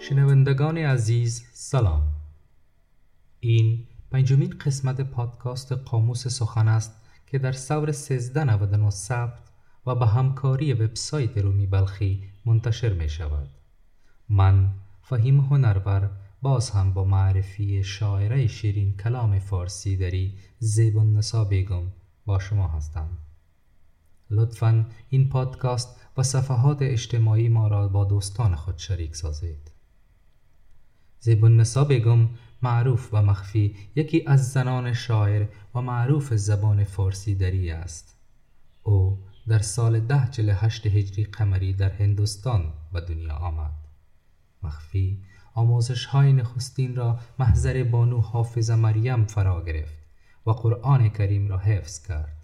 شنوندگان عزیز سلام. این پنجمین قسمت پادکست قاموس سخن است که در سور 1399 ثبت و به همکاری وبسایت رومی بلخی منتشر می شود. من فهیم هنرور باز هم با معرفی شاعره شیرین کلام فارسی دری زیب نسا بیگم با شما هستم. لطفا این پادکست و صفحات اجتماعی ما را با دوستان خود شریک سازید. زیب نسا بیگم معروف و مخفی یکی از زنان شاعر و معروف زبان فارسی دری است. او در سال ده چل هشت هجری قمری در هندوستان به دنیا آمد. مخفی آموزش های نخستین را محضر بانو حافظ مریم فرا گرفت و قرآن کریم را حفظ کرد.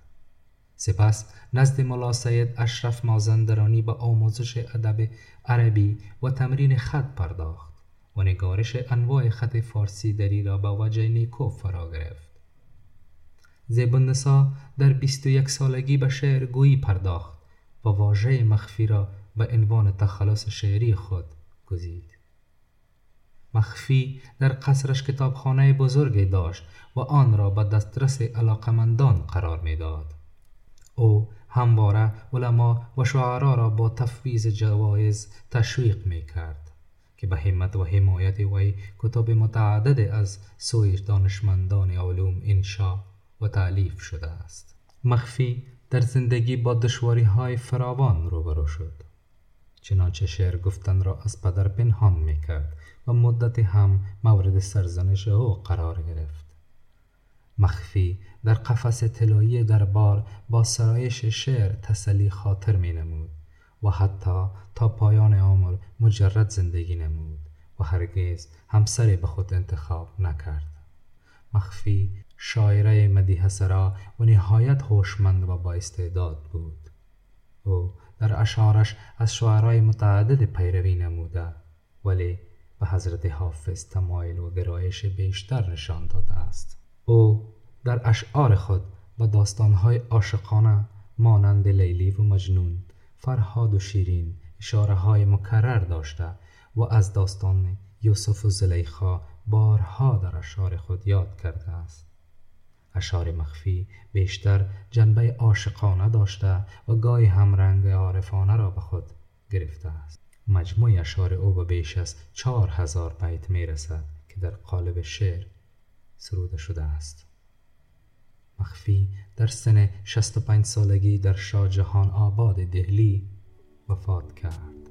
سپس نزد ملا سید اشرف مازندرانی به آموزش ادب عربی و تمرین خط پرداخت. و نگارش انواع خط فارسی دری را به وجه نیکو فرا گرفت. نسا در 21 سالگی به شعر گویی پرداخت و واژه مخفی را به عنوان تخلص شعری خود گزید. مخفی در قصرش کتابخانه بزرگی داشت و آن را به دسترس علاقمندان قرار می‌داد. او همواره علما و شعرا را با تفویض جوایز تشویق می کرد که به همت و حمایت وی کتاب متعدد از سوی دانشمندان علوم انشا و تعلیف شده است. مخفی در زندگی با دشواری های فراوان روبرو شد. چنانچه شعر گفتن را از پدر پنهان می کرد و مدتی هم مورد سرزنش او قرار گرفت. مخفی در قفس طلایی دربار با سرایش شعر تسلی خاطر می نمود و حتی تا پایان عمر مجرد زندگی نمود و هرگز همسری به خود انتخاب نکرد. مخفی شاعره مدیح سرا و نهایت هوشمند و با استعداد بود. او در اشعارش از شعرای متعدد پیروی نموده ولی به حضرت حافظ تمایل و گرایش بیشتر نشان داده است. او در اشعار خود با داستانهای عاشقانه مانند لیلی و مجنون فرهاد و شیرین اشاره های مکرر داشته و از داستان یوسف و زلیخا بارها در اشعار خود یاد کرده است. اشعار مخفی بیشتر جنبه عاشقانه داشته و گاهی هم رنگ عارفانه را به خود گرفته است. مجموع اشعار او به بیش از چهار هزار بیت می رسد که در قالب شعر سروده شده است. مخفی در سن 65 سالگی در شاه جهان آباد دهلی وفات کرد.